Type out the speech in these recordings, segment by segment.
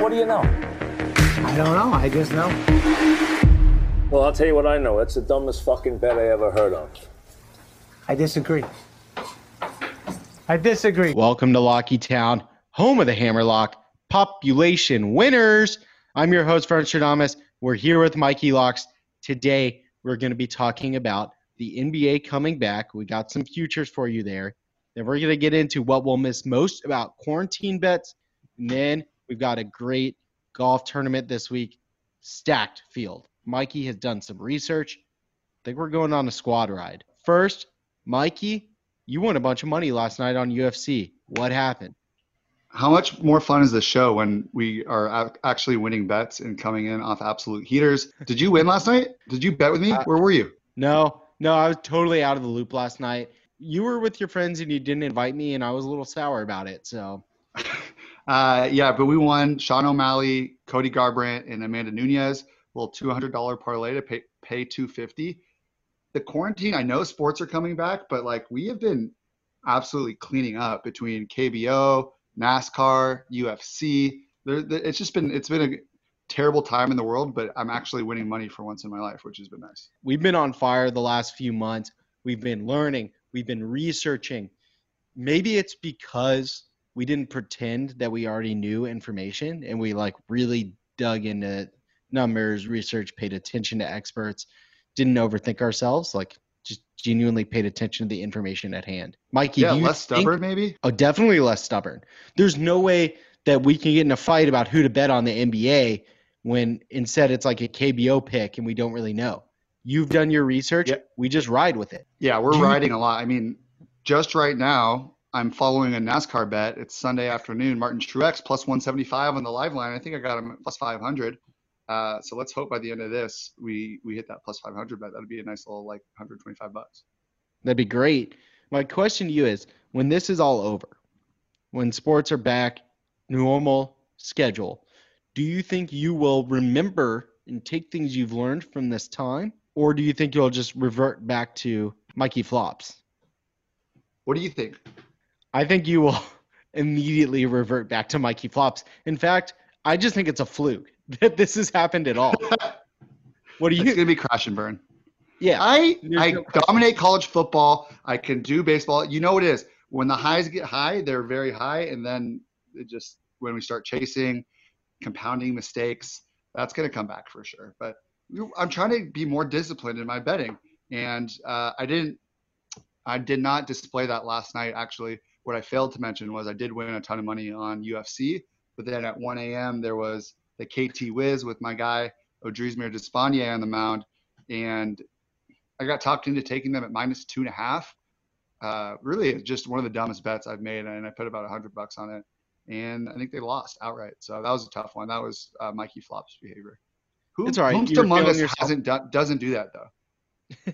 What do you know? I don't know. I just know. Well, I'll tell you what I know. It's the dumbest fucking bet I ever heard of. I disagree. I disagree. Welcome to Locky Town, home of the Hammerlock population winners. I'm your host, Vernstradamus. We're here with Mikey Locks. Today, we're going to be talking about the NBA coming back. We got some futures for you there. Then we're going to get into what we'll miss most about quarantine bets. And then we've got a great golf tournament this week, stacked field. Mikey has done some research. I think we're going on a squad ride. First, Mikey, you won a bunch of money last night on UFC. What happened? How much more fun is the show when we are actually winning bets and coming in off absolute heaters? Did you win last night? Did you bet with me? Uh, Where were you? No, no, I was totally out of the loop last night. You were with your friends and you didn't invite me, and I was a little sour about it. So, uh, yeah, but we won. Sean O'Malley, Cody Garbrandt, and Amanda Nunes. Little two hundred dollar parlay to pay pay two fifty the quarantine, I know sports are coming back, but like we have been absolutely cleaning up between KBO, NASCAR, UFC. There, it's just been it's been a terrible time in the world, but I'm actually winning money for once in my life, which has been nice. We've been on fire the last few months. We've been learning, we've been researching. Maybe it's because we didn't pretend that we already knew information and we like really dug into numbers, research, paid attention to experts didn't overthink ourselves, like just genuinely paid attention to the information at hand. Mikey, yeah, less think, stubborn maybe. Oh, definitely less stubborn. There's no way that we can get in a fight about who to bet on the NBA when instead it's like a KBO pick and we don't really know. You've done your research. Yep. We just ride with it. Yeah, we're riding a lot. I mean, just right now, I'm following a NASCAR bet. It's Sunday afternoon. Martin Truex plus 175 on the live line. I think I got him plus 500. Uh, so let's hope by the end of this we we hit that plus 500 bet. That'd be a nice little like 125 bucks. That'd be great. My question to you is, when this is all over, when sports are back, normal schedule, do you think you will remember and take things you've learned from this time, or do you think you'll just revert back to Mikey flops? What do you think? I think you will immediately revert back to Mikey flops. In fact, I just think it's a fluke that this has happened at all. what do you? It's gonna be crash and burn. Yeah, I I no dominate college football. I can do baseball. You know what it is when the highs get high, they're very high, and then it just when we start chasing, compounding mistakes, that's gonna come back for sure. But I'm trying to be more disciplined in my betting, and uh, I didn't. I did not display that last night. Actually, what I failed to mention was I did win a ton of money on UFC, but then at 1 a.m. there was the KT Wiz with my guy Odrisamer Despaigne on the mound, and I got talked into taking them at minus two and a half. Uh, really, just one of the dumbest bets I've made, and I put about a hundred bucks on it, and I think they lost outright. So that was a tough one. That was uh, Mikey Flops behavior. Who, it's all right. Whomst among us hasn't done, doesn't do that though.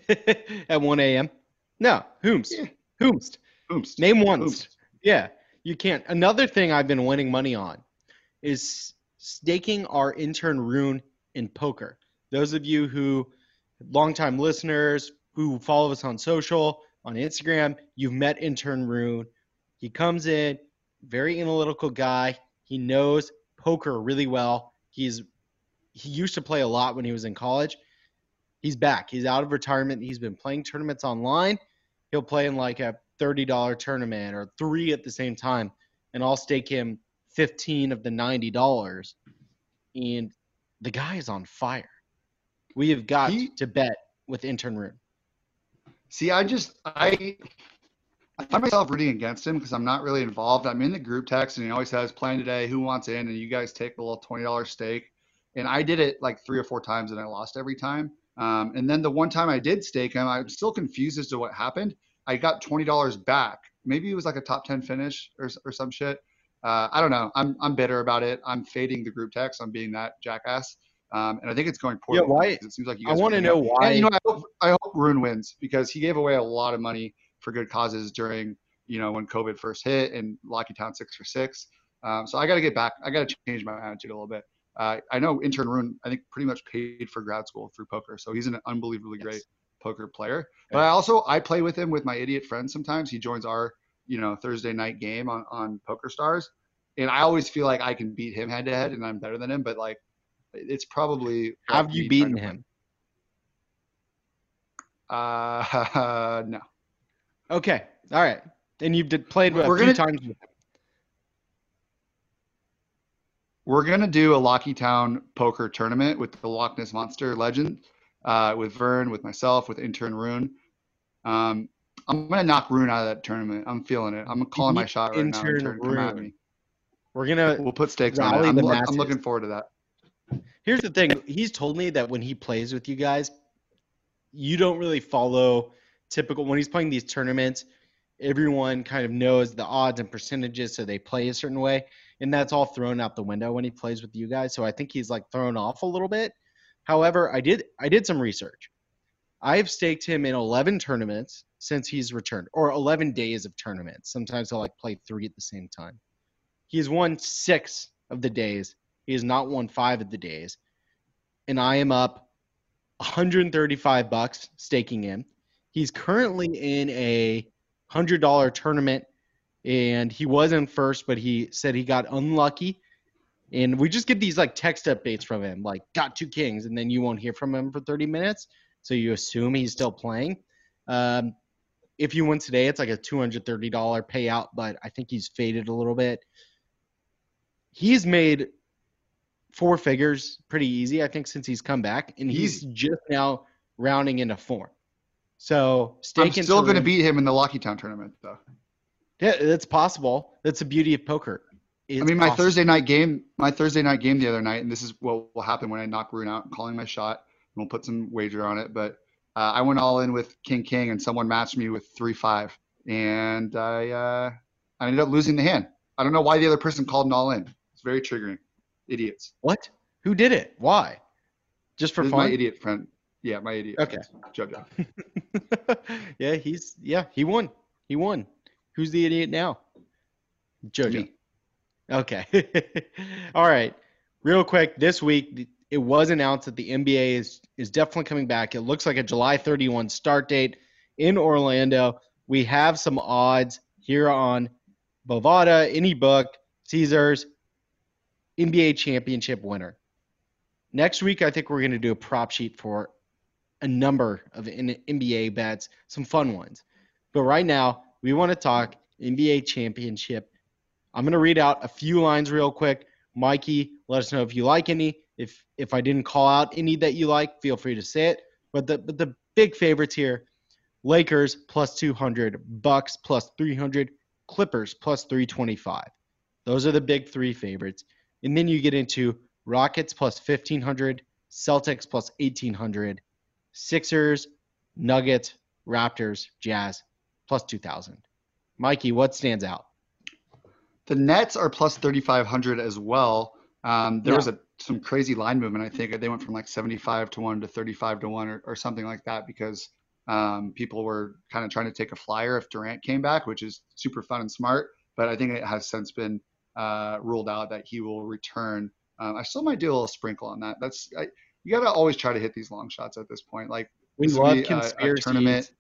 at 1 a.m. No, whomst, yeah. whomst, whomst. Name once. Yeah, you can't. Another thing I've been winning money on is staking our intern Rune in poker. Those of you who, longtime listeners who follow us on social, on Instagram, you've met intern Rune. He comes in, very analytical guy. He knows poker really well. He's he used to play a lot when he was in college. He's back. He's out of retirement. He's been playing tournaments online. He'll play in like a $30 tournament or three at the same time, and I'll stake him 15 of the $90 and the guy is on fire. We have got he, to bet with intern Rune. See, I just I I find myself rooting against him because I'm not really involved. I'm in the group text and he always says playing today, who wants in? And you guys take a little twenty dollars stake. And I did it like three or four times and I lost every time. Um, and then the one time I did stake him, I'm still confused as to what happened. I got twenty dollars back. Maybe it was like a top ten finish or or some shit uh, I don't know. I'm I'm bitter about it. I'm fading the group text. I'm being that jackass. Um, and I think it's going poorly. Yeah, why- It seems like you I guys are want to know up. why. And, you know, I hope, I hope Rune wins because he gave away a lot of money for good causes during, you know, when COVID first hit and Locky Town six for six. Um, so I got to get back. I got to change my attitude a little bit. Uh, I know intern Rune, I think pretty much paid for grad school through poker. So he's an unbelievably Yes. great poker player. But I also, I play with him with my idiot friends sometimes. He joins our, you know, Thursday night game on, on PokerStars. And I always feel like I can beat him head to head and I'm better than him. But like, it's probably. Have you beaten him? uh, no. Okay. All right. And you've did, played with a We're few gonna- times. We're gonna do a Locky Town poker tournament with the Loch Ness Monster legend, uh, with Vern, with myself, with intern Rune. Um, I'm gonna knock Rune out of that tournament. I'm feeling it. I'm calling my shot right now. intern Intern, come at Rune. me. We're gonna. We'll put stakes on it. I'm, look- I'm looking forward to that. Here's the thing. He's told me that when he plays with you guys, you don't really follow typical when he's playing these tournaments. Everyone kind of knows the odds and percentages, so they play a certain way, and that's all thrown out the window when he plays with you guys. So I think he's like thrown off a little bit. However, I did I did some research. I've staked him in 11 tournaments since he's returned, or 11 days of tournaments. Sometimes he'll like play three at the same time. He's won six of the days. He has not won five of the days, and I am up 135 bucks staking him. He's currently in a hundred dollar tournament, and he was in first, but he said he got unlucky. And we just get these like text updates from him, like got two kings, and then you won't hear from him for 30 minutes. So you assume he's still playing. Um, if you win today, it's like a $230 payout, but I think he's faded a little bit. He's made four figures pretty easy, I think, since he's come back, and he's just now rounding into form. So I'm still gonna beat him in the Locky Town tournament, though. Yeah, that's possible. That's the beauty of poker. I mean, my possible. Thursday night game, my Thursday night game the other night, and this is what will happen when I knock Rune out. I'm calling my shot. and We'll put some wager on it, but uh, I went all in with King King, and someone matched me with three five, and I uh, I ended up losing the hand. I don't know why the other person called an all in. It's very triggering. Idiots. What? Who did it? Why? Just for This is my idiot friend. Yeah, my idiot. Okay. Jojo. yeah, he's yeah, he won. He won. Who's the idiot now? Jojo. Me. Okay. All right. Real quick, this week it was announced that the NBA is is definitely coming back. It looks like a July 31 start date in Orlando. We have some odds here on Bovada, AnyBook, Caesars, NBA championship winner. Next week, I think we're going to do a prop sheet for a number of NBA bets, some fun ones. But right now, we want to talk NBA championship. I'm going to read out a few lines real quick. Mikey, let us know if you like any. If if I didn't call out any that you like, feel free to say it. But the but the big favorites here: Lakers plus 200, Bucks plus 300, Clippers plus 325. Those are the big three favorites. And then you get into Rockets plus 1500, Celtics plus 1800, Sixers, Nuggets, Raptors, Jazz plus 2000. Mikey, what stands out? The Nets are plus 3,500 as well. Um, there Yeah. was a some crazy line movement. I think they went from like 75 to one to 35 to one or, or something like that because um, people were kind of trying to take a flyer if Durant came back, which is super fun and smart. But I think it has since been uh, ruled out that he will return. Um, I still might do a little sprinkle on that. That's I, you got to always try to hit these long shots at this point. Like We love be a- a tournament.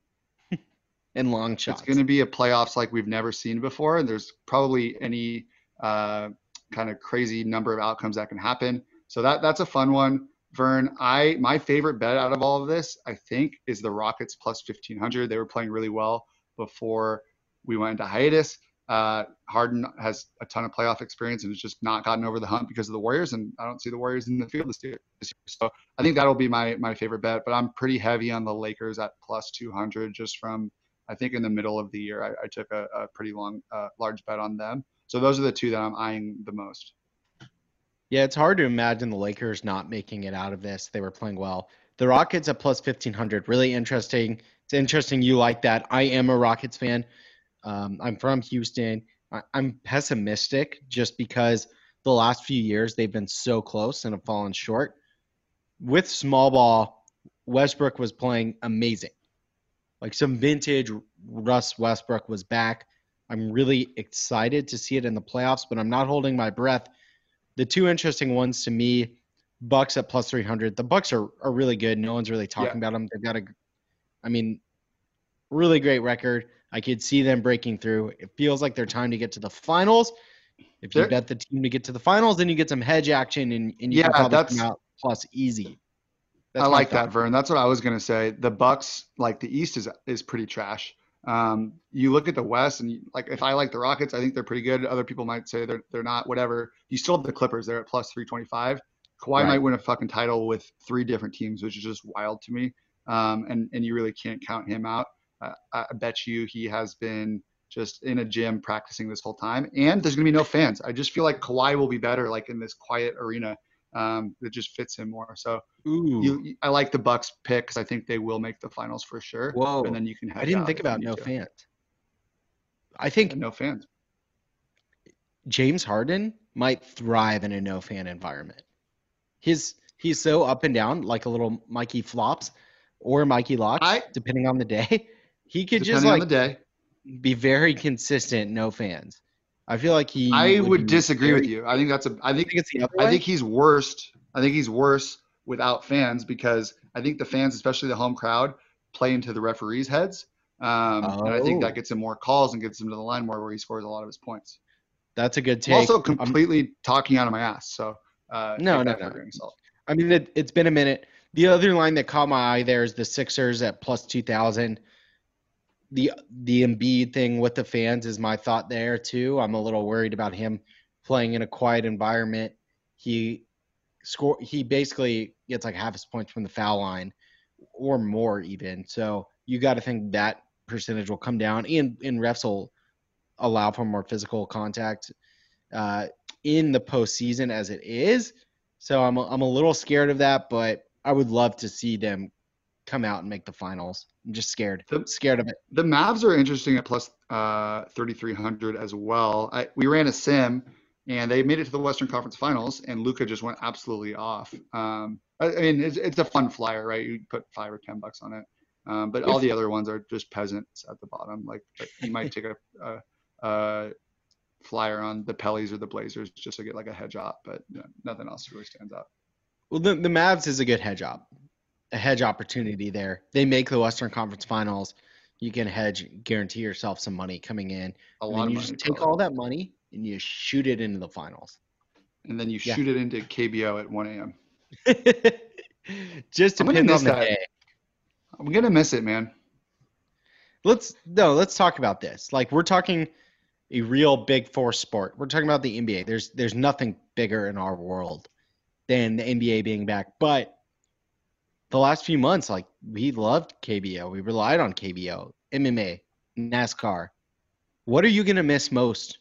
And long shots. It's going to be a playoffs like we've never seen before, and there's probably any uh, kind of crazy number of outcomes that can happen. So that that's a fun one. Vern, I my favorite bet out of all of this, I think, is the Rockets plus 1500. They were playing really well before we went into hiatus. Uh, Harden has a ton of playoff experience and has just not gotten over the hump because of the Warriors, and I don't see the Warriors in the field this year. This year. So I think that'll be my my favorite bet. But I'm pretty heavy on the Lakers at plus 200, just from I think in the middle of the year I, I took a, a pretty long, uh, large bet on them. So those are the two that I'm eyeing the most. Yeah, it's hard to imagine the Lakers not making it out of this. They were playing well. The Rockets at plus 1500, really interesting. It's interesting you like that. I am a Rockets fan. Um, I'm from Houston. I, I'm pessimistic just because the last few years they've been so close and have fallen short. With small ball, Westbrook was playing amazing. Like some vintage Russ Westbrook was back. I'm really excited to see it in the playoffs, but I'm not holding my breath. The two interesting ones to me, Bucks at plus 300. The Bucks are, are really good. No one's really talking Yeah. about them. They've got a, I mean, really great record. I could see them breaking through. It feels like their time to get to the finals. If you bet the team to get to the finals, then you get some hedge action and, and you Yeah, can probably that's- come out plus easy. That's I like thought. that, Vern. That's what I was gonna say. The Bucks, like the East, is is pretty trash. Um, you look at the West, and you, like if I like the Rockets, I think they're pretty good. Other people might say they're they're not. Whatever. You still have the Clippers. They're at plus three twenty five. Kawhi Right. might win a fucking title with three different teams, which is just wild to me. Um, and and you really can't count him out. Uh, I I bet you he has been just in a gym practicing this whole time, and there's gonna be no fans. I just feel like Kawhi will be better, like in this quiet arena. Um, that just fits him more. So Ooh. you, I like the Bucks pick because I think they will make the finals for sure. Whoa. And then you can. Have. I didn't think about no fans. I think No fans. James Harden might thrive in a no fan environment. His he's so up and down, like a little Mikey flops or Mikey locks, I- depending on the day. He could just like be very consistent, no fans. I feel like he. I would be disagree with you. I think that's a. I think. think it's the I think he's worst. I think he's worse without fans because I think the fans, especially the home crowd, play into the referees' heads. Um, And I think Oh. that gets him more calls and gets him to the line more where he scores a lot of his points. that's a good I'm take. also I'm- completely talking out of my ass. So uh, No, no, no. a grain of salt. I mean, it, it's been a minute. The other line that caught my eye there is the Sixers at plus two thousand. The the Embiid thing with the fans is my thought there too. I'm a little worried about him playing in a quiet environment. He score he basically gets like half his points from the foul line or more even. So you got to think that percentage will come down and and refs will allow for more physical contact uh, in the postseason as it is. So I'm a, I'm a little scared of that, but I would love to see them come out and make the finals. I'm just scared. The- scared of it. The Mavs are interesting at plus uh, 3,300 as well. I, we ran a sim and they made it to the Western Conference Finals, and Luka just went absolutely off. Um, I, I mean, it's, it's a fun flyer, right? You put five or ten bucks on it, um, but all the other ones are just peasants at the bottom. Like you might take a, a, a flyer on the Pellies or the Blazers just to get like a hedge op, but you know, nothing else really stands out. Well, the, the Mavs is a good hedge op, a hedge opportunity there. They make the Western Conference Finals. You can hedge, guarantee yourself some money coming in. A lot of you money. just take probably. all that money and you shoot it into the finals. and then you yeah. shoot it into KBO at 1 a.m. just depends on the that. day. I'm gonna miss it, man. let's no let's talk about this like we're talking a real big four sport we're talking about the nba there's there's nothing bigger in our world than the nba being back but the last few months like we loved kbo we relied on kbo mma nascar what are you going to miss most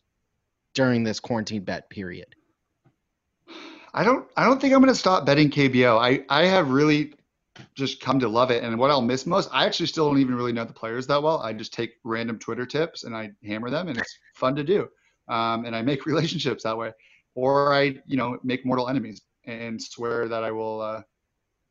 during this quarantine bet period I don't I don't think I'm gonna stop betting KBO. I, I have really just come to love it. And what I'll miss most, I actually still don't even really know the players that well. I just take random Twitter tips and I hammer them and it's fun to do. Um, and I make relationships that way. Or I, you know, make mortal enemies and swear that I will uh,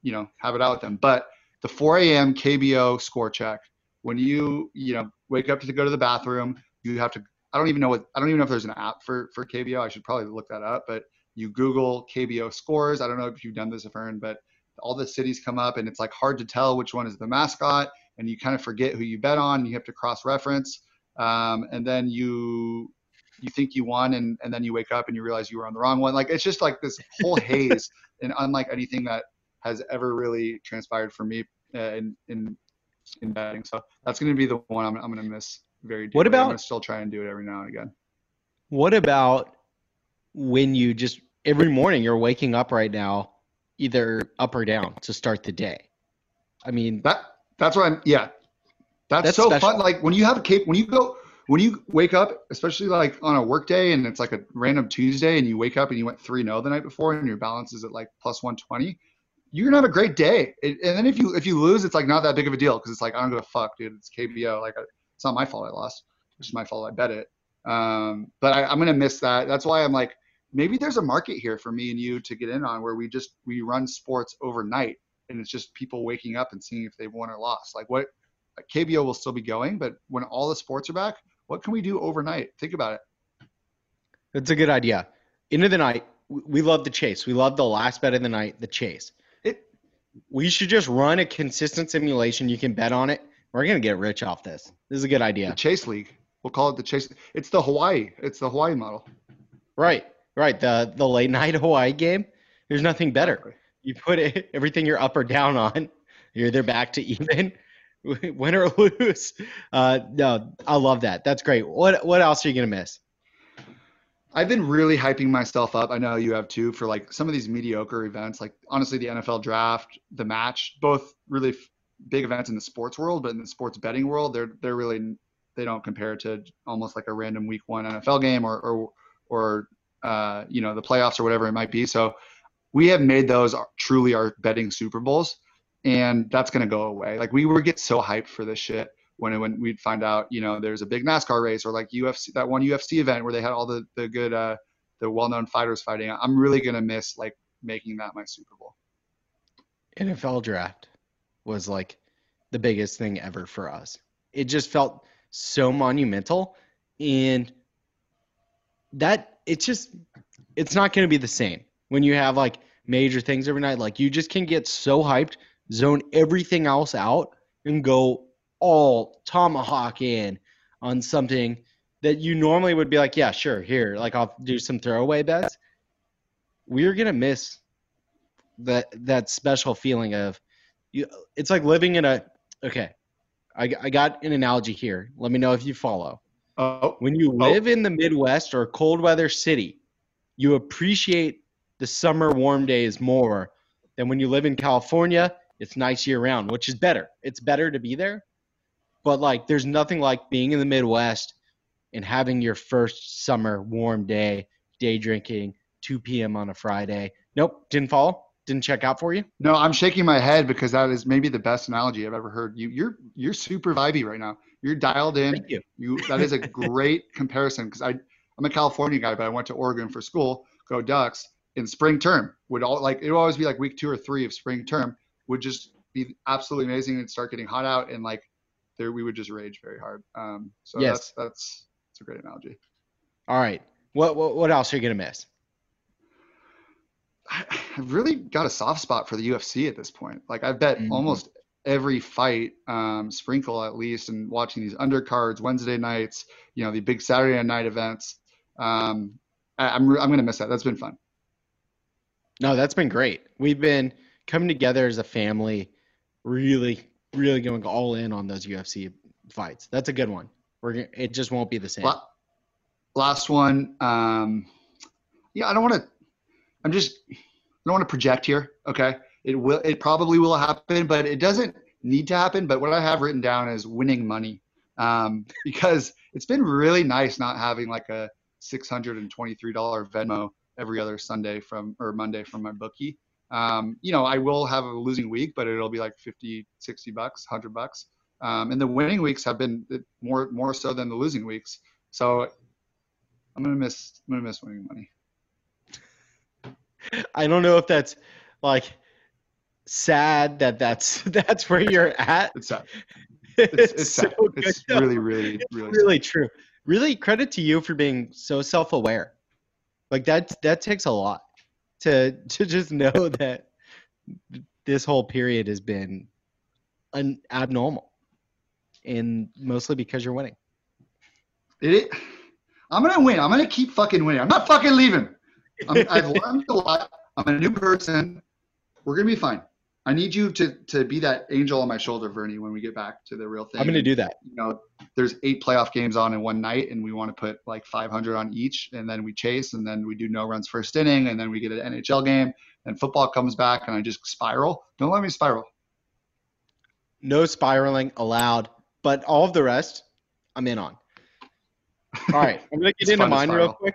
you know, have it out with them. But the 4 a.m. KBO score check, when you, you know, wake up to go to the bathroom, you have to I don't even know what I don't even know if there's an app for for KBO. I should probably look that up, but you Google KBO scores. I don't know if you've done this, Afern, but all the cities come up and it's like hard to tell which one is the mascot and you kind of forget who you bet on. And you have to cross reference. Um, and then you, you think you won and, and then you wake up and you realize you were on the wrong one. Like, it's just like this whole haze and unlike anything that has ever really transpired for me uh, in, in, in betting. So that's going to be the one I'm, I'm going to miss very deeply. What I'm about- going to still try and do it every now and again. what about when you just every morning you're waking up right now either up or down to start the day i mean That that's what I'm. Yeah, that's, That's so special. fun. Like when you have a cape, when you go, when you wake up, especially like on a work day, and it's like a random Tuesday, and you wake up and you went three zero the night before, and your balance is at like plus one twenty. You're gonna have a great day. And then if you if you lose, it's like not that big of a deal because it's like I don't give a fuck, dude. It's KBO. Like it's not my fault I lost. It's my fault I bet it. Um, but I, I'm gonna miss that. That's why I'm like, maybe there's a market here for me and you to get in on where we just we run sports overnight and it's just people waking up and seeing if they've won or lost. Like what KBO will still be going, but when all the sports are back, what can we do overnight? Think about it. That's a good idea. Into the night, we love the chase. We love the last bet of the night, the chase. We should just run a consistent simulation. You can bet on it. We're gonna get rich off this. This is a good the idea. Chase League. We'll call it the Chase. It's the Hawaii. It's the Hawaii model. Right, right. The the late night Hawaii game. There's nothing better. You put it, everything you're up or down on. You're either back to even, win or lose. Uh, no, I love that. That's great. What what else are you gonna miss? I've been really hyping myself up. I know you have too for like some of these mediocre events. Like honestly, the NFL draft, the match, both really f- big events in the sports world, but in the sports betting world, they're they're really they don't compare to almost like a random week one NFL game or or or uh, you know the playoffs or whatever it might be. So we have made those truly our betting Super Bowls, and that's gonna go away. Like we would get so hyped for this shit when when we'd find out, you know, there's a big NASCAR race or like UFC that one UFC event where they had all the the good uh the well-known fighters fighting. I'm really gonna miss like making that my Super Bowl. NFL draft was like the biggest thing ever for us. It just felt so monumental and that it's just it's not going to be the same when you have like major things every night like you just can get so hyped zone everything else out and go all tomahawk in on something that you normally would be like yeah sure here like I'll do some throwaway bets. We're to miss that that special feeling of you it's like living in a okay I, I got an analogy here. Let me know if you follow. Oh, when you oh. live in the midwest or a cold weather city you appreciate the summer warm days more than when you live in california. It's nice year round which is better. It's better to be there but like there's nothing like being in the midwest and having your first summer warm day day drinking 2 p.m on a friday nope didn't fall. didn't check out for you no, I'm shaking my head because that is maybe the best analogy I've ever heard. You you're you're super vibey right now. You're dialed in. Thank you. You that is a great comparison because I I'm a California guy, but I went to Oregon for school. Go Ducks! In spring term would all like it would always be like week two or three of spring term would just be absolutely amazing and start getting hot out and like there we would just rage very hard. Um, so Yes. that's that's that's a great analogy. All right. What what, what else are you gonna miss? I, I've really got a soft spot for the UFC at this point. Like I've bet Mhm. almost every fight, um, sprinkle at least, and watching these undercards Wednesday nights, you know, the big Saturday night events. Um, I, I'm I'm gonna miss that. That's been fun. No, that's been great. We've been coming together as a family, really, really going all in on those UFC fights. That's a good one. We're it just won't be the same. La- last one. Um, yeah, I don't want to. I'm just. I don't want to project here. Okay, it will. It probably will happen, but it doesn't need to happen. But what I have written down is winning money, um, because it's been really nice not having like a six hundred and twenty-three dollar Venmo every other Sunday from or Monday from my bookie. Um, you know, I will have a losing week, but it'll be like 50, 60 bucks, 100 bucks. Um, and the winning weeks have been more more so than the losing weeks. So I'm gonna miss I'm gonna miss winning money. I don't know if that's like sad that that's that's where you're at. It's sad. It's, it's sad. so It's good. really, really, really. sad. really true. Really credit to you for being so self-aware. Like that that takes a lot to to just know that this whole period has been un- abnormal, and mostly because you're winning. It, I'm gonna win. I'm gonna keep fucking winning. I'm not fucking leaving. I'm, I've learned a lot. I'm a new person. We're gonna be fine. I need you to to be that angel on my shoulder, Vernie, when we get back to the real thing. I'm gonna do that. You know, there's eight playoff games on in one night, and we want to put like 500 on each, and then we chase, and then we do no runs first inning, and then we get an NHL game, and football comes back, and I just spiral. Don't let me spiral. No spiraling allowed, but all of the rest, I'm in on. All right, I'm gonna get into mine real quick.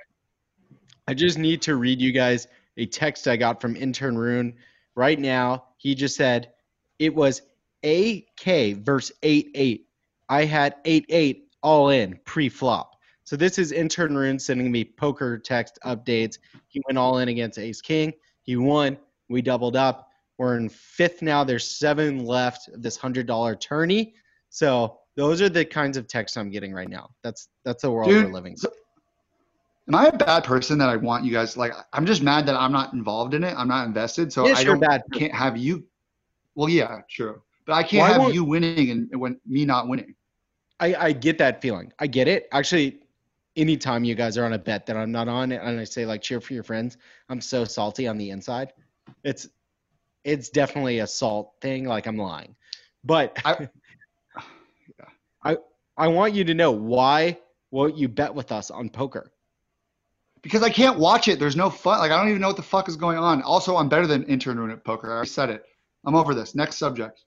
I just need to read you guys a text I got from intern Rune right now. He just said it was AK verse 8 8. I had 8 8 all in pre flop. So this is intern Rune sending me poker text updates. He went all in against Ace King. He won. We doubled up. We're in fifth now. There's seven left of this hundred dollar tourney. So those are the kinds of texts I'm getting right now. That's that's the world Dude, we're living. in. so- Am I a bad person that I want you guys like? I'm just mad that I'm not involved in it. I'm not invested, so Yes, I don't bad can't have you. Well, yeah, true, but I can't Why have you winning and when me not winning. I, I get that feeling. I get it. Actually, anytime you guys are on a bet that I'm not on and I say like cheer for your friends, I'm so salty on the inside. It's it's definitely a salt thing, like I'm lying. But I- I I want you to know why won't you bet with us on poker? Because I can't watch it. There's no fun. Like I don't even know what the fuck is going on. Also, I'm better than intern at poker. I already said it. I'm over this. Next subject.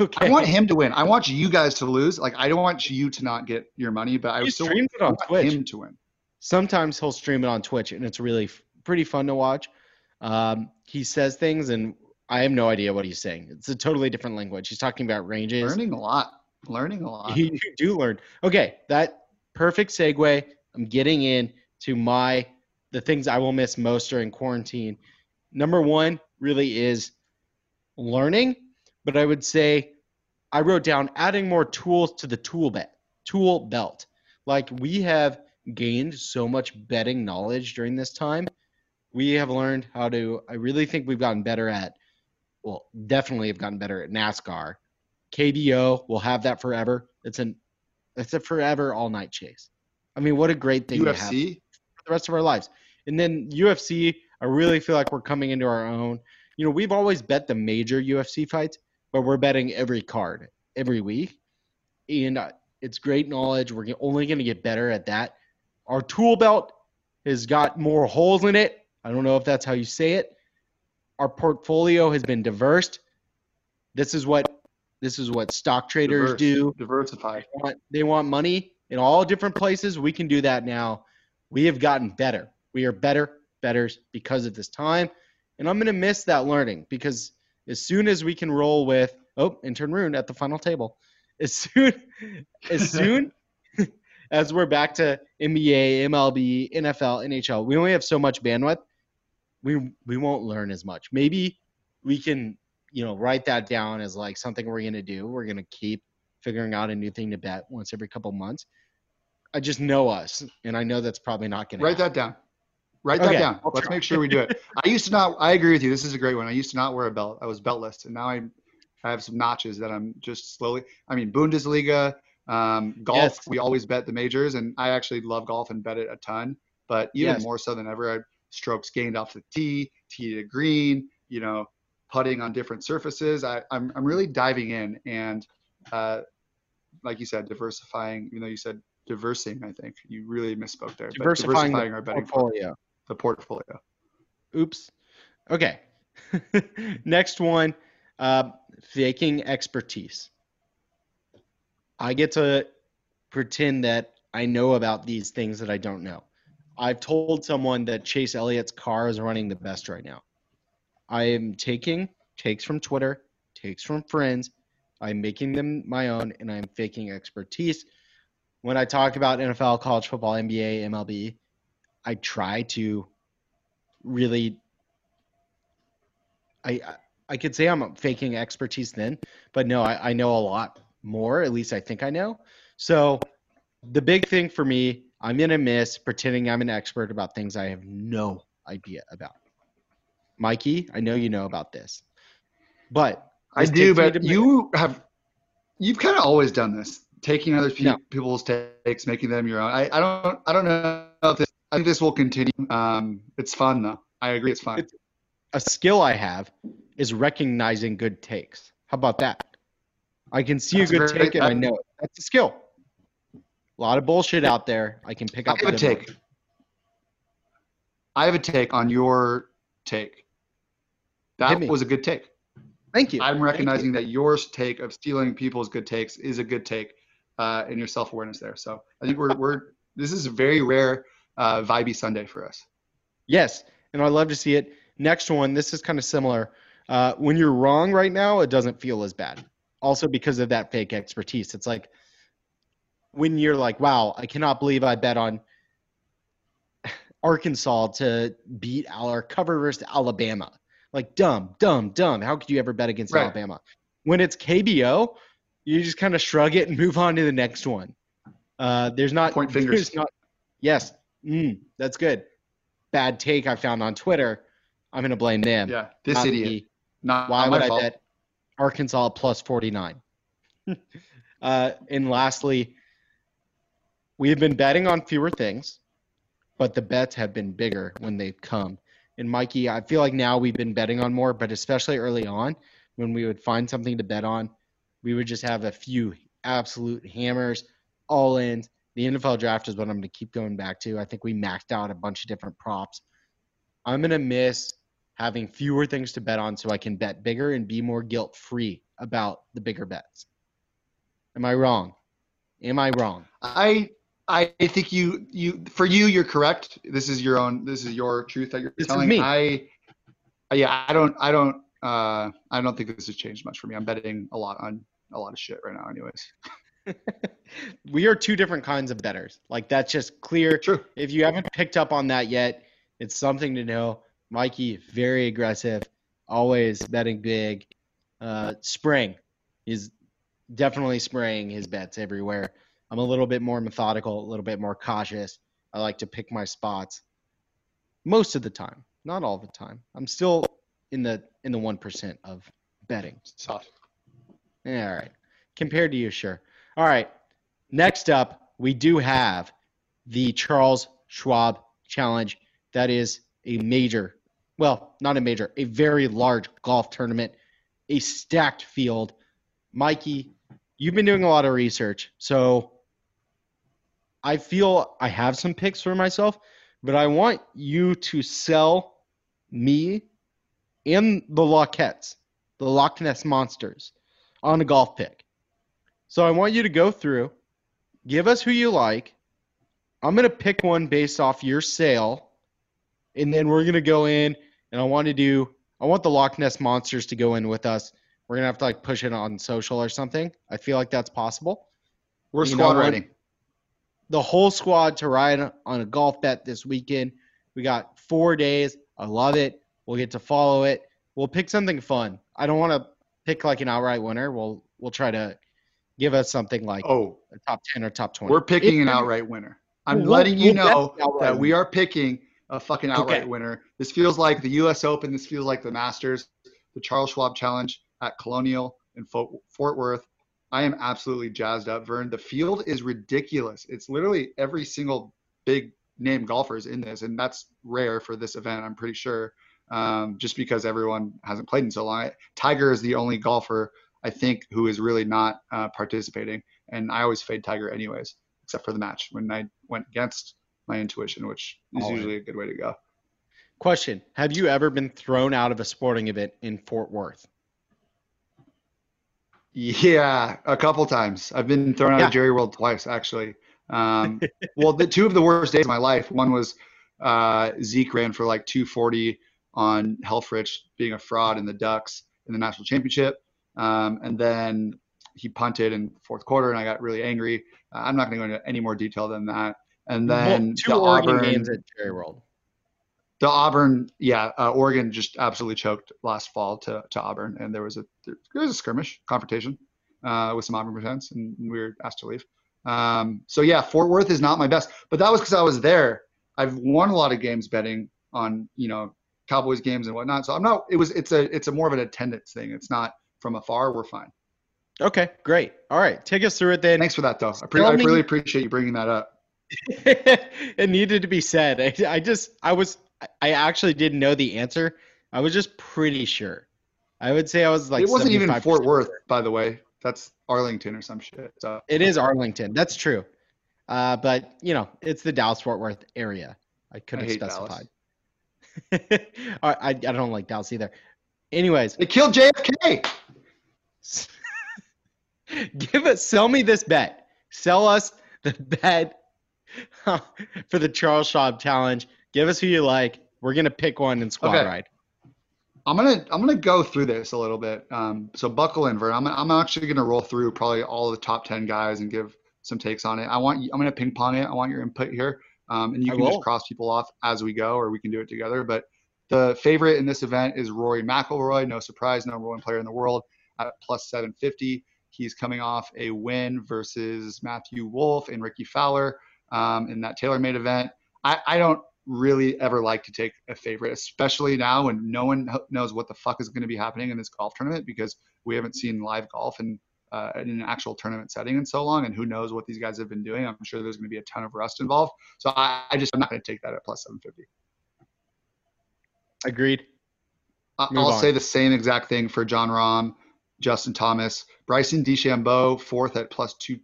Okay. I want him to win. I want you guys to lose. Like I don't want you to not get your money, but I He still streams it on want Twitch. him to win. sometimes he'll stream it on Twitch, and it's really f- pretty fun to watch. Um, he says things, and I have no idea what he's saying. It's a totally different language. He's talking about ranges. Learning a lot. Learning a lot. You, you do learn. Okay, that perfect segue. I'm getting in to my the things I will miss most during quarantine. Number one really is learning, but I would say I wrote down adding more tools to the tool belt. Tool belt. Like we have gained so much betting knowledge during this time. We have learned how to. I really think we've gotten better at. Well, definitely have gotten better at NASCAR. KBO will have that forever. It's an it's a forever all night chase. I mean, what a great thing to have UFC. The rest of our lives. And then UFC, I really feel like we're coming into our own. You know, we've always bet the major UFC fights, but we're betting every card every week, and uh, it's great knowledge. We're only going to get better at that. Our tool belt has got more holes in it. I don't know if that's how you say it. Our portfolio has been diverse. This is what this is what stock traders Diverse, do Diversify. want they want money in all different places. We can do that now. We have gotten better. We are better, betters because of this time. And I'm gonna miss that learning because as soon as we can roll with oh, intern Rune at the final table. As soon as soon as we're back to NBA, MLB, NFL, NHL, we only have so much bandwidth. We we won't learn as much. Maybe we can, you know, write that down as like something we're gonna do. We're gonna keep figuring out a new thing to bet once every couple months. I just know us, and I know that's probably not going to Write that down. Write Okay, that down. I'll Let's try. make sure we do it. I used to not. I agree with you. This is a great one. I used to not wear a belt. I was beltless, and now I, I have some notches that I'm just slowly. I mean, Bundesliga, um, golf. Yes. We always bet the majors, and I actually love golf and bet it a ton. But even Yes. more so than ever, I strokes gained off the tee, tee to green. You know, putting on different surfaces. I, I'm I'm really diving in, and uh, like you said, diversifying. You know, you said diversing, I think you really misspoke there. diversifying, diversifying the our betting portfolio. the portfolio. Oops. Okay. Next one, uh, faking expertise. I get to pretend that I know about these things that I don't know. I've told someone that Chase Elliott's car is running the best right now. I am taking takes from Twitter, takes from friends. I'm making them my own, and I'm faking expertise. When I talk about NFL, college football, NBA, MLB, I try to really I I- could say I'm faking expertise then, but no, I, I know a lot more. At least I think I know. So the big thing for me, I'm gonna miss pretending I'm an expert about things I have no idea about. Mikey, I know you know about this, but I do, but you have you've kind of always done this, taking other pe- No. people's takes, making them your own. I, I don't I don't know if this I think this will continue. Um, it's fun though. I agree, it's fun. It's- a skill I have is recognizing good takes. How about that? I can see That's a good take and I know it. That's a skill. A lot of bullshit out there. I can pick I up. have a take. I have a take on your take. That was a good take. Thank you. I'm Thank you. recognizing that your take of stealing people's good takes is a good take, uh, and your self awareness there. So I think we're we're this is a very rare uh, vibey Sunday for us. Yes, and I love to see it. Next one, this is kind of similar. Uh, when you're wrong right now, it doesn't feel as bad. Also because of that fake expertise. It's like when you're like, wow, I cannot believe I bet on Arkansas to beat our cover versus Alabama. Like dumb, dumb, dumb. How could you ever bet against Right. Alabama? When it's KBO, you just kind of shrug it and move on to the next one. Uh, there's not Point fingers. Not, yes, mm, that's good. Bad take I found on Twitter. I'm gonna blame them. Yeah, this not idiot. me. Not Why not would my I fault. bet Arkansas plus 49? uh, and lastly, we have been betting on fewer things, but the bets have been bigger when they've come. And Mikey, I feel like now we've been betting on more, but especially early on when we would find something to bet on, we would just have a few absolute hammers, all ins. The NFL draft is what I'm going to keep going back to. I think we maxed out a bunch of different props. I'm going to miss having fewer things to bet on so I can bet bigger and be more guilt free about the bigger bets. Am I wrong? Am I wrong? I I think you you for you you're correct. This is your own. This is your truth that you're This telling. me. I yeah. I don't. I don't. Uh, I don't think this has changed much for me. I'm betting a lot on a lot of shit right now. Anyways. we are two different kinds of betters. Like that's just clear. True. If you haven't picked up on that yet, it's something to know. Mikey, very aggressive, always betting big. Uh, spring is definitely spraying his bets everywhere. I'm a little bit more methodical, a little bit more cautious. I like to pick my spots most of the time, not all the time. I'm still in the in the one percent of betting. Soft. Yeah, all right. Compared to you, sure. All right. Next up, we do have the Charles Schwab Challenge. That is a major, well, not a major, a very large golf tournament, a stacked field. Mikey, you've been doing a lot of research, so I feel I have some picks for myself, but I want you to sell me and the Lockets, the Loch Ness Monsters, on a golf pick. So I want you to go through, give us who you like. I'm going to pick one based off your sale, and then we're going to go in, and I want to do, I want the Loch Ness Monsters to go in with us. We're going to have to like push it on social or something. I feel like that's possible. We're You squad riding. the whole squad to ride on a golf bet this weekend. We got four days. I love it. We'll get to follow it. We'll pick something fun. I don't want to pick like an outright winner. We'll we'll try to give us something like Oh, a top ten or top twenty. we're picking an outright winner. I'm We'll- letting you we'll know that we are picking a fucking outright Okay. winner. This feels like the U.S. Open. This feels like the Masters, the Charles Schwab Challenge at Colonial in Fo- Fort Worth. I am absolutely jazzed up, Vern. The field is ridiculous. It's literally every single big name golfer is in this, and that's rare for this event. I'm pretty sure, um, just because everyone hasn't played in so long. Tiger is the only golfer I think who is really not uh, participating, and I always fade Tiger anyways, except for the match when I went against my intuition, which is in. usually a good way to go. Question: Have you ever been thrown out of a sporting event in Fort Worth? Yeah, a couple times. I've been thrown out Yeah. of Jerry World twice, actually. Um, well, the two of the worst days of my life. One was uh, Zeke ran for like 240 on Helfrich being a fraud in the Ducks in the national championship, um, and then he punted in the fourth quarter, and I got really angry. Uh, I'm not going to go into any more detail than that. And then Well, two the Oregon Auburn, games at Jerry World. the Auburn, yeah, uh, Oregon just absolutely choked last fall to, to Auburn, and there was a there was a skirmish confrontation uh, with some Auburn fans, and we were asked to leave. Um, so yeah, Fort Worth is not my best, but that was because I was there. I've won a lot of games betting on you know Cowboys games and whatnot, so I'm not. It was it's a it's a more of an attendance thing. It's not from afar. We're fine. Okay, great. All right, take us through it then. Thanks for that though. I, pre- I really appreciate you bringing that up. it needed to be said. I, I just, I was, I actually didn't know the answer. I was just pretty sure. I would say I was like. it wasn't even 75% Fort Worth, sure. by the way. That's Arlington or some shit. So It is Arlington. That's true. Uh, but you know, it's the Dallas Fort Worth area. I could I have hate Dallas. I, I I don't like Dallas either. Anyways, they killed JFK. give us sell me this bet. Sell us the bet for the Charles Schwab challenge. Give us who you like. We're gonna pick one and squad Okay. ride. I'm gonna I'm gonna go through this a little bit. Um, so buckle in, Vern. I'm I'm actually gonna roll through probably all the top ten guys and give some takes on it. I want you, I'm going to ping pong it. I want your input here. Um, and you I can will. just cross people off as we go, or we can do it together. But the favorite in this event is Rory McIlroy. No surprise, number one player in the world at plus 750. He's coming off a win versus Matthew Wolff and Rickie Fowler um, in that TaylorMade event. I, I don't really ever like to take a favorite, especially now when no one knows what the fuck is going to be happening in this golf tournament because we haven't seen live golf in, uh, in an actual tournament setting in so long. And who knows what these guys have been doing. I'm sure there's going to be a ton of rust involved. So I, I just, I'm not going to take that at plus 750. Agreed. I- I'll on. say the same exact thing for Jon Rahm, Justin Thomas, Bryson DeChambeau, fourth at plus two,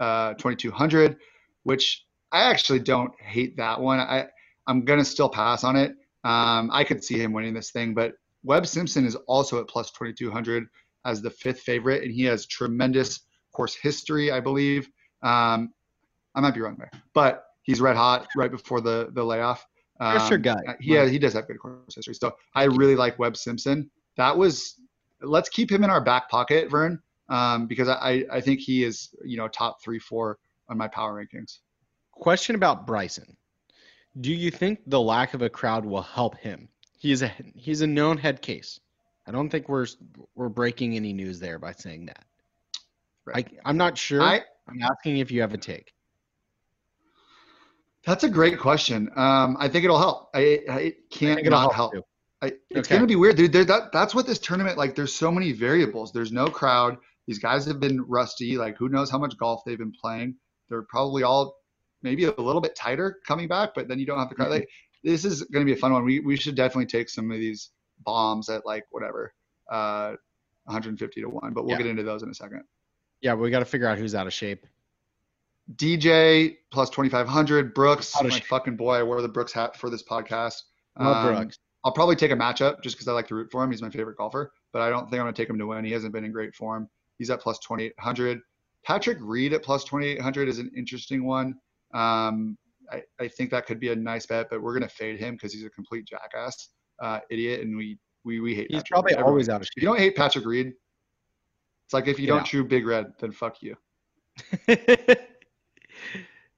uh, 2200, which I actually don't hate that one. I, I'm going to still pass on it. Um, I could see him winning this thing, but Webb Simpson is also at plus 2200 as the fifth favorite, and he has tremendous course history, I believe. Um, I might be wrong there, but he's red hot right before the the layoff. Trust your Um, gut. He has, he does have good course history. So I really like Webb Simpson. That was let's keep him in our back pocket, Vern, um, because I I think he is you know top three four on my power rankings. Question about Bryson. Do you think the lack of a crowd will help him? He's a he's a known head case. I don't think we're we're breaking any news there by saying that. Right. I, I'm not sure. I I'm asking if you have a take. that's a great question. Um, I think it'll help. I, I can't it'll not help help. I, it's Okay. gonna be weird, dude. There, that that's what this tournament like. There's so many variables. There's no crowd. These guys have been rusty. Like who knows how much golf they've been playing. They're probably all maybe a little bit tighter coming back, but then you don't have the crowd. Mm-hmm. Like this is gonna be a fun one. We we should definitely take some of these bombs at like whatever, uh, 150 to one. But we'll Yeah. get into those in a second. Yeah, we got to figure out who's out of shape. DJ plus 2500. Brooks, my shape. fucking boy. I wore the Brooks hat for this podcast. Love Um, Brooks. I'll probably take a matchup just because I like to root for him. He's my favorite golfer, but I don't think I'm going to take him to win. He hasn't been in great form. He's at plus 2,800. Patrick Reed at plus 2,800 is an interesting one. Um, I, I think that could be a nice bet, but we're going to fade him because he's a complete jackass, uh, idiot, and we we we hate. He's Patrick probably Reed. Everyone- always out of If you don't hate Patrick Reed, it's like if you Get don't out. chew Big Red, then fuck you.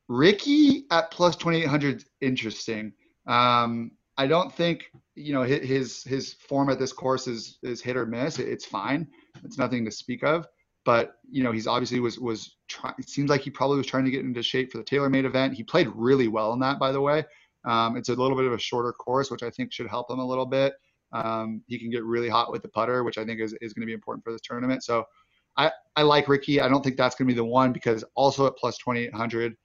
Rickie at plus 2800 is interesting. Um, I don't think you know his his form at this course is is hit or miss. It's fine. It's nothing to speak of. But you know he's obviously was was trying. It seems like he probably was trying to get into shape for the TaylorMade event. He played really well in that, by the way. Um, it's a little bit of a shorter course, which I think should help him a little bit. Um, he can get really hot with the putter, which I think is, is going to be important for this tournament. So I, I like Rickie. I don't think that's going to be the one because also at plus 2,800,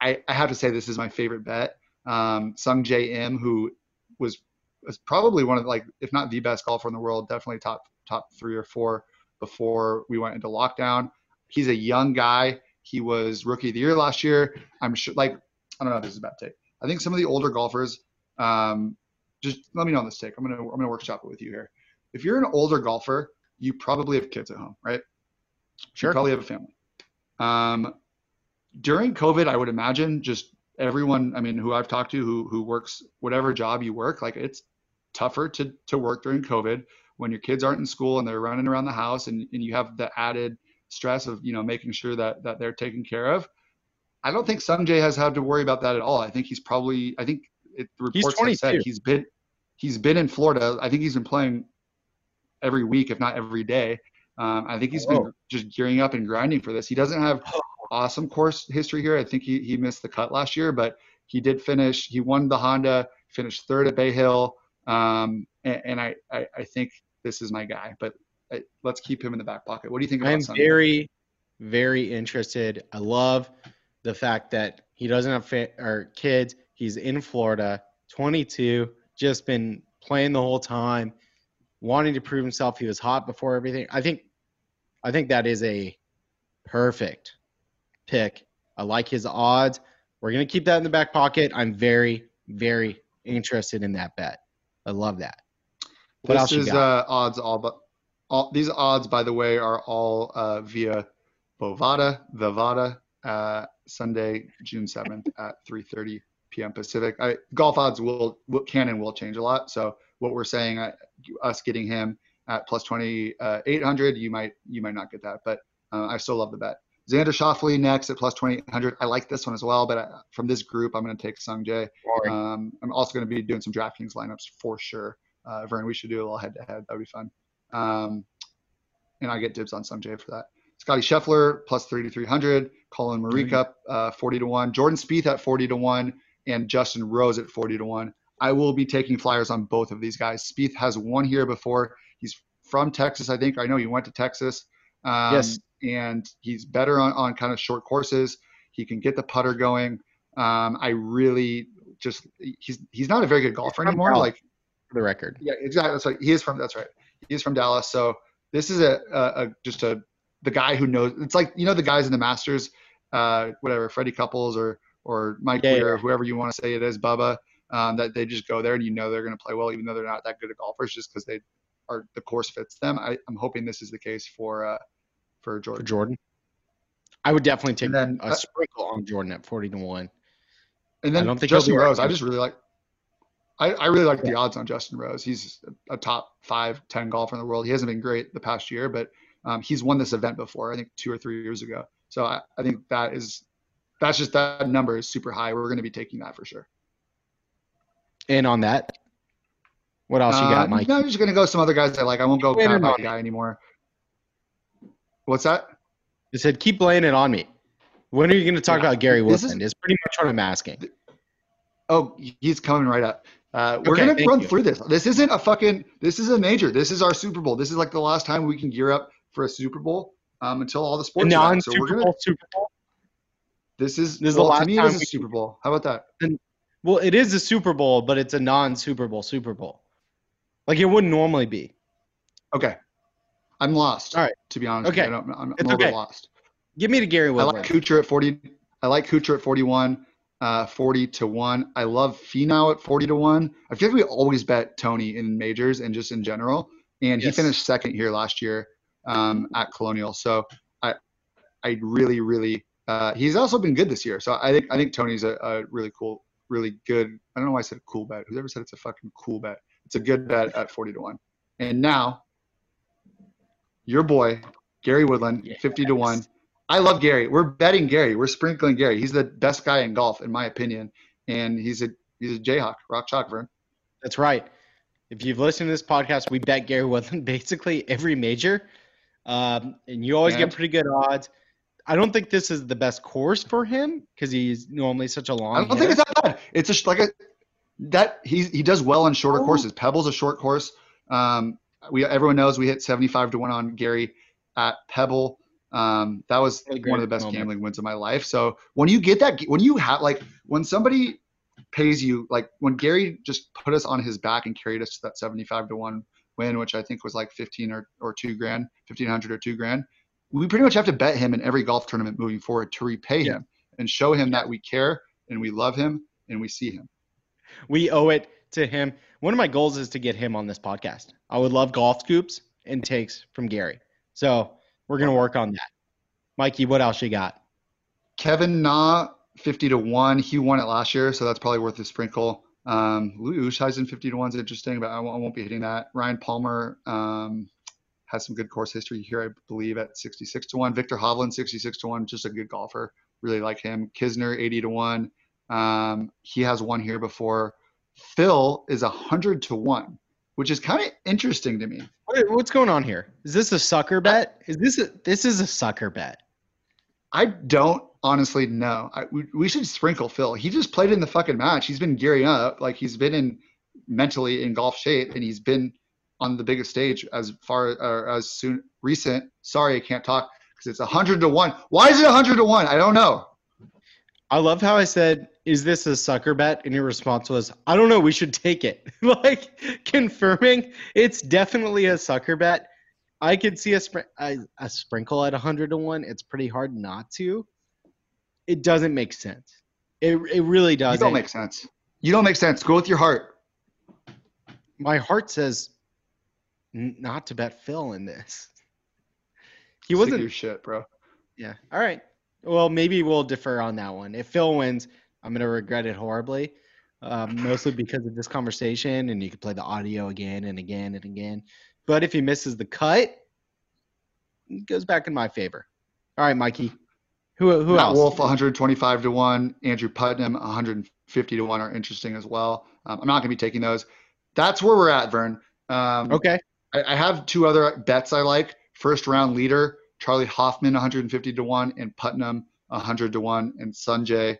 I, I have to say this is my favorite bet. Um, Sungjae Im, who was was probably one of like if not the best golfer in the world, definitely top top three or four before we went into lockdown. He's a young guy. He was rookie of the year last year. I'm sure like I don't know if this is a bad take. I think some of the older golfers, um, just let me know on this take. I'm gonna I'm gonna workshop it with you here. If you're an older golfer, you probably have kids at home, right? Sure. You probably have a family. Um, during COVID, I would imagine just everyone, I mean, who I've talked to who who works whatever job you work, like it's tougher to to work during COVID when your kids aren't in school and they're running around the house and, and you have the added stress of, you know, making sure that that they're taken care of. I don't think Sungjae has had to worry about that at all. I think he's probably I think it, the He's reports have said 22. he's been he's been in Florida. I think he's been playing every week, if not every day. Um, I think he's been Oh. just gearing up and grinding for this. He doesn't have awesome course history here. I think he, he missed the cut last year, but he did finish. He won the Honda, finished third at Bay Hill, um, and, and I, I I think this is my guy. But uh, let's keep him in the back pocket. What do you think about I'm very, very interested. I love the fact that he doesn't have fa- or kids. He's in Florida, 22, just been playing the whole time, wanting to prove himself. He was hot before everything. I think, I think that is a perfect pick. I like his odds. We're gonna keep that in the back pocket. I'm very, very interested in that bet. I love that. What this else you is got? uh, odds all but all these odds by the way are all uh, via Bovada, the Vada, uh, Sunday, June 7th at 3:30 p.m. Pacific. I, golf odds will, will can and will change a lot. So what we're saying, uh, us getting him at plus 2,800, you might you might not get that, but uh, I still love the bet. Xander Schauffele next at plus 2800. I like this one as well, but I, from this group, I'm going to take Sungjae. Um, I'm also going to be doing some DraftKings lineups for sure. Uh, Vern, we should do a little head to head. That'd be fun. Um, and I get dibs on Sungjae for that. Scotty Scheffler plus 3300. Collin Morikawa uh, 40 to 1. Jordan Spieth at 40 to 1. And Justin Rose at 40 to 1. I will be taking flyers on both of these guys. Spieth has won here before. He's from Texas, I think. I know he went to Texas. Um, Yes. And he's better on, on kind of short courses. He can get the putter going. Um, I really just he's he's not a very good golfer anymore. Dallas. Like For the record. yeah, exactly. That's right. He is from. That's right. He is from Dallas. So this is a, a, a just a the guy who knows. It's like you know the guys in the Masters, uh, whatever Freddie Couples or or Mike Yeah, Weir, yeah. whoever you want to say it is, Bubba. Um, that they just go there and you know they're going to play well, even though they're not that good at golfers, just because they are the course fits them. I, I'm hoping this is the case for uh, for For Jordan. Jordan. I would definitely take then, a uh, sprinkle on Jordan at 40 to 1. And then I don't think Justin Rose, I just really like. I, I really like the odds on Justin Rose. He's a top five, ten golfer in the world. He hasn't been great the past year, but um, he's won this event before. I think two or three years ago. So I, I think that is that's just that number is super high. We're going to be taking that for sure. And on that, what else you Uh, got, Mike? No, I'm just going to go some other guys I like. I won't go Wait a kind of minute. guy anymore. What's that? I said, keep laying it on me. When are you going to talk Yeah, about Gary this is- Woodland? Is pretty much what I'm asking. Oh, he's coming right up. Uh, we're Okay, gonna run you. through this. This isn't a fucking. This is a major. This is our Super Bowl. This is like the last time we can gear up for a Super Bowl um, until all the sports. non So we're Super. Bowl Super Bowl? This is. This is the well, last to me, time is Super Bowl. How about that? Well, it is a Super Bowl, but it's a non Super Bowl Super Bowl. Like it wouldn't normally be. Okay. I'm lost. All right. To be honest, Okay. I don't, I'm, It's a little okay. lost. Give me to Gary I like Kuchar at 40. I like Kuchar at 41, uh, 40 to one. I love Finau at 40 to one. I feel like we always bet Tony in majors and just in general, and Yes. he finished second here last year um, at Colonial. So I, I really, really. Uh, he's also been good this year. So I think I think Tony's a, a really cool, really good. I don't know why I said cool bet. Whoever said it's a fucking cool bet? It's a good bet at 40 to one. And now, your boy Gary Woodland, 50 to one. I love Gary. We're betting Gary. We're sprinkling Gary. He's the best guy in golf, in my opinion. And he's a he's a Jayhawk, rock chalk, Vern. That's right. If you've listened to this podcast, we bet Gary Woodland basically every major, um, and you always And? get pretty good odds. I don't think this is the best course for him because he's normally such a long. I don't think it's that bad. It's just like a that he he does well on shorter Oh. courses. Pebble's a short course. Um, we everyone knows we hit 75 to one on Gary at Pebble. Um, that was one of the best moment. gambling wins of my life. So when you get that, when you have like when somebody pays you, like when Gary just put us on his back and carried us to that 75 to one win, which I think was like 15 or, or two grand, 1500 or two grand. We pretty much have to bet him in every golf tournament moving forward to repay Yeah. him and show him that we care and we love him and we see him. We owe it to him. One of my goals is to get him on this podcast. I would love golf scoops and takes from Gary. So we're gonna work on that. Mikey, what else you got? Kevin Na, 50 to 1. He won it last year, so that's probably worth a sprinkle. Um, Louis Oosthuizen, 50 to 1 is interesting, but I won't, I won't be hitting that. Ryan Palmer um, has some good course history here, I believe, at 66 to 1. Viktor Hovland, 66 to 1, just a good golfer. Really like him. Kisner, 80 to 1. Um, he has won here before. Phil is 100 to 1, which is kind of interesting to me. What's going on here? Is this a sucker bet? Is this a, this is a sucker bet? I don't honestly no. I, we, we should sprinkle Phil. He just played in the fucking match. He's been gearing up. Like he's been in mentally in golf shape, and he's been on the biggest stage as far or as soon recent. Sorry, I can't talk because it's hundred to one. Why is it hundred to one? I don't know. I love how I said, "Is this a sucker bet?" And your response was, "I don't know. We should take it." like confirming it's definitely a sucker bet. I could see a, spr- a, a sprinkle at hundred to one. It's pretty hard not to. It doesn't make sense. It it really doesn't. don't make sense. You don't make sense. Go with your heart. My heart says not to bet Phil in this. He wasn't your shit, bro. Yeah. All right. Well, maybe we'll defer on that one. If Phil wins, I'm gonna regret it horribly, um, mostly because of this conversation, and you can play the audio again and again and again. But if he misses the cut, it goes back in my favor. All right, Mikey. Who who Matt else? Wolff 125 to one, Andrew Putnam 150 to one are interesting as well. Um, I'm not going to be taking those. That's where we're at, Vern. Um, Okay. I, I have two other bets I like. First round leader Charley Hoffman 150 to one, and Putnam 100 to one, and Sungjae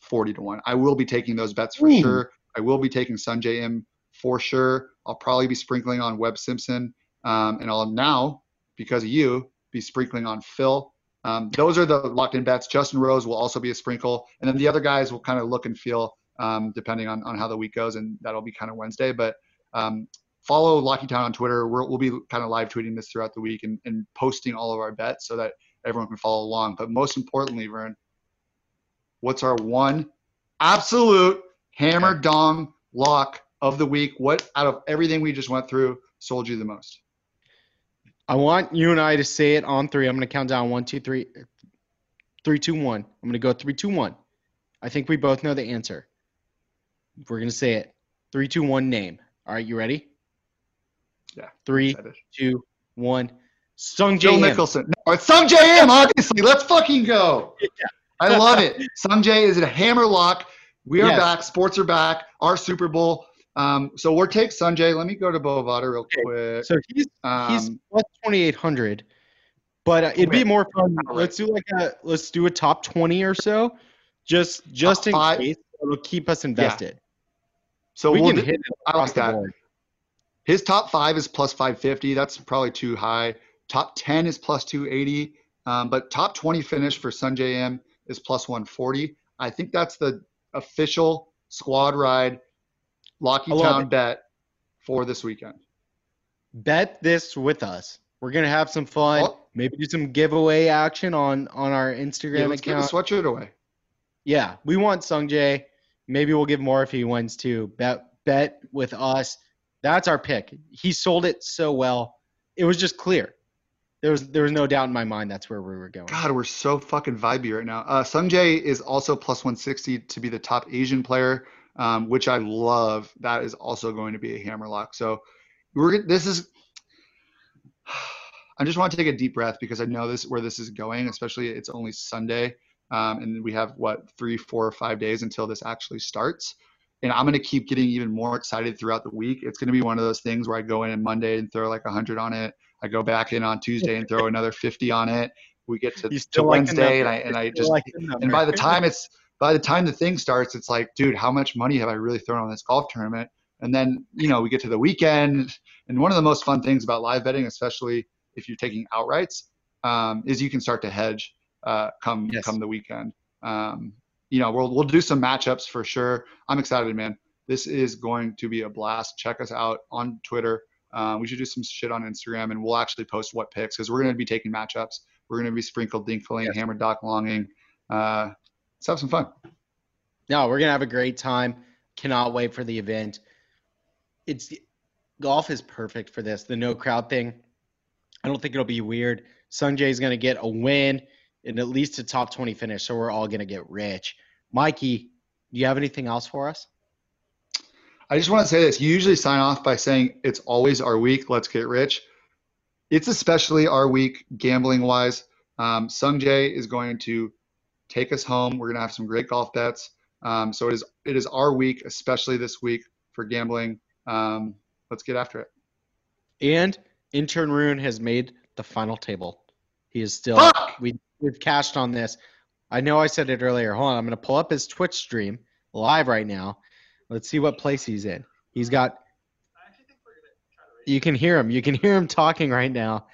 40 to one. I will be taking those bets for Ooh. sure. I will be taking Sungjae in for sure. I'll probably be sprinkling on Webb Simpson, um, and I'll now because of you be sprinkling on Phil. Um, those are the locked in bets. Justin Rose will also be a sprinkle, and then the other guys will kind of look and feel um, depending on, on how the week goes, and that'll be kind of Wednesday. But um, follow Locky Town on Twitter. We're, we'll be kind of live tweeting this throughout the week and, and posting all of our bets so that everyone can follow along. But most importantly, Vern, what's our one absolute hammer dong lock of the week? What out of everything we just went through sold you the most? I want you and I to say it on three. I'm going to count down one, two, three, three, two, one. I'm going to go three, two, one. I think we both know the answer. We're going to say it. Three, two, one. Name. All right, you ready? Yeah, Three, two, one. Sung Joe Nicholson. No, it's Sung J M, obviously. Let's fucking go. Yeah. I love it. Sung J is a hammer lock. We are Yes. back. Sports are back. Our Super Bowl. Um, so we'll take Sungjae. Let me go to Bovada real quick. So he's he's Um, plus 2,800. But uh, it'd be more fun. Let's do like a let's do a top 20 or so, just just in five? case it'll keep us invested. so we we'll can do- hit it I across like the that. board. His top five is plus 550. That's probably too high. Top 10 is plus 280. Um, but top 20 finish for Sungjae Im is plus 140. I think that's the official squad ride Locky I love Town bet for this weekend. Bet this with us. We're gonna have some fun. Oh. Maybe do some giveaway action on on our Instagram Yeah, let's give a sweatshirt away. Yeah, we want Sungjae. Maybe we'll give more if he wins too. Bet bet with us. That's our pick. He sold it so well. It was just clear. There was there was no doubt in my mind that's where we were going. God, we're so fucking vibey right now. Uh, Sungjae is also plus 160 to be the top Asian player, um, which I love. That is also going to be a hammer lock. So we're this is. I just want to take a deep breath because I know this where this is going. Especially it's only Sunday, um, and we have what three, four, or five days until this actually starts. And I'm going to keep getting even more excited throughout the week. It's going to be one of those things where I go in on Monday and throw like 100 on it. I go back in on Tuesday and throw another 50 on it. We get to, to like Wednesday and. I and I just and by the time it's by the time the thing starts, it's like, dude, how much money have I really thrown on this golf tournament? And then you know we get to the weekend, and one of the most fun things about live betting, especially if you're taking outrights, um, is you can start to hedge uh, come Yes. come the weekend. Um, you know, we'll we'll do some matchups for sure. I'm excited, man. This is going to be a blast. Check us out on Twitter. Uh, we should do some shit on Instagram, and we'll actually post what picks because we're going to be taking matchups. We're going to be sprinkled, dinkling, Yes. hammer, dock, longing. Uh, let's have some fun. No, we're gonna have a great time. Cannot wait for the event. It's golf is perfect for this. The no crowd thing. I don't think it'll be weird. Sungjae's gonna get a win and at least a top twenty finish, so we're all gonna get rich. Mikey, do you have anything else for us? I just want to say this. You usually sign off by saying it's always our week. Let's get rich. It's especially our week gambling wise. Um, Sungjae is going to take us home. We're going to have some great golf bets. Um, so it is it is our week, especially this week for gambling. Um, let's get after it. And intern Rune has made the final table. He is still Fuck! we we've cashed on this. I know I said it earlier. Hold on, I'm gonna pull up his Twitch stream live right now. Let's see what place he's in. He's got. You can hear him. You can hear him talking right now.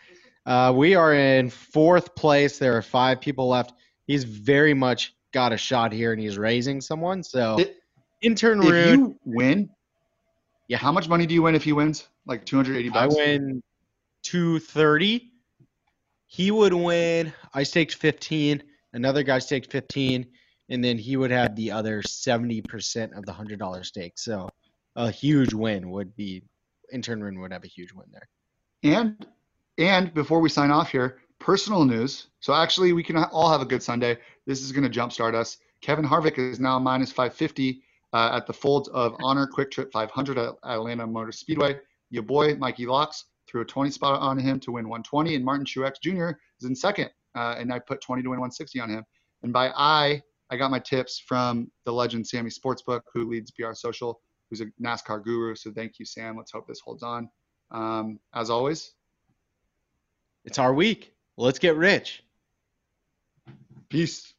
Uh, we are in fourth place. There are five people left. He's very much got a shot here, and he's raising someone. So It- intern If you win, Yeah. How much money do you win if he wins? Like 280 bucks. I win 230. He would win. I staked 15. Another guy staked 15. And then he would have the other 70% of the $100 stake. So a huge win would be, intern Rune would have a huge win there. And and before we sign off here, personal news. So actually, we can all have a good Sunday. This is going to jumpstart us. Kevin Harvick is now minus 550 uh, at the folds of Honor QuikTrip 500 at Atlanta Motor Speedway. Your boy Mikey Locks threw a 20 spot on him to win 120, and Martin Truex Jr. is in second uh, and I put 20 to win 160 on him. And by I, I got my tips from the legend Sammy Sportsbook, who leads BR Social, who's a NASCAR guru. So thank you, Sam. Let's hope this holds on. Um, as always, It's our week. Let's get rich. peace.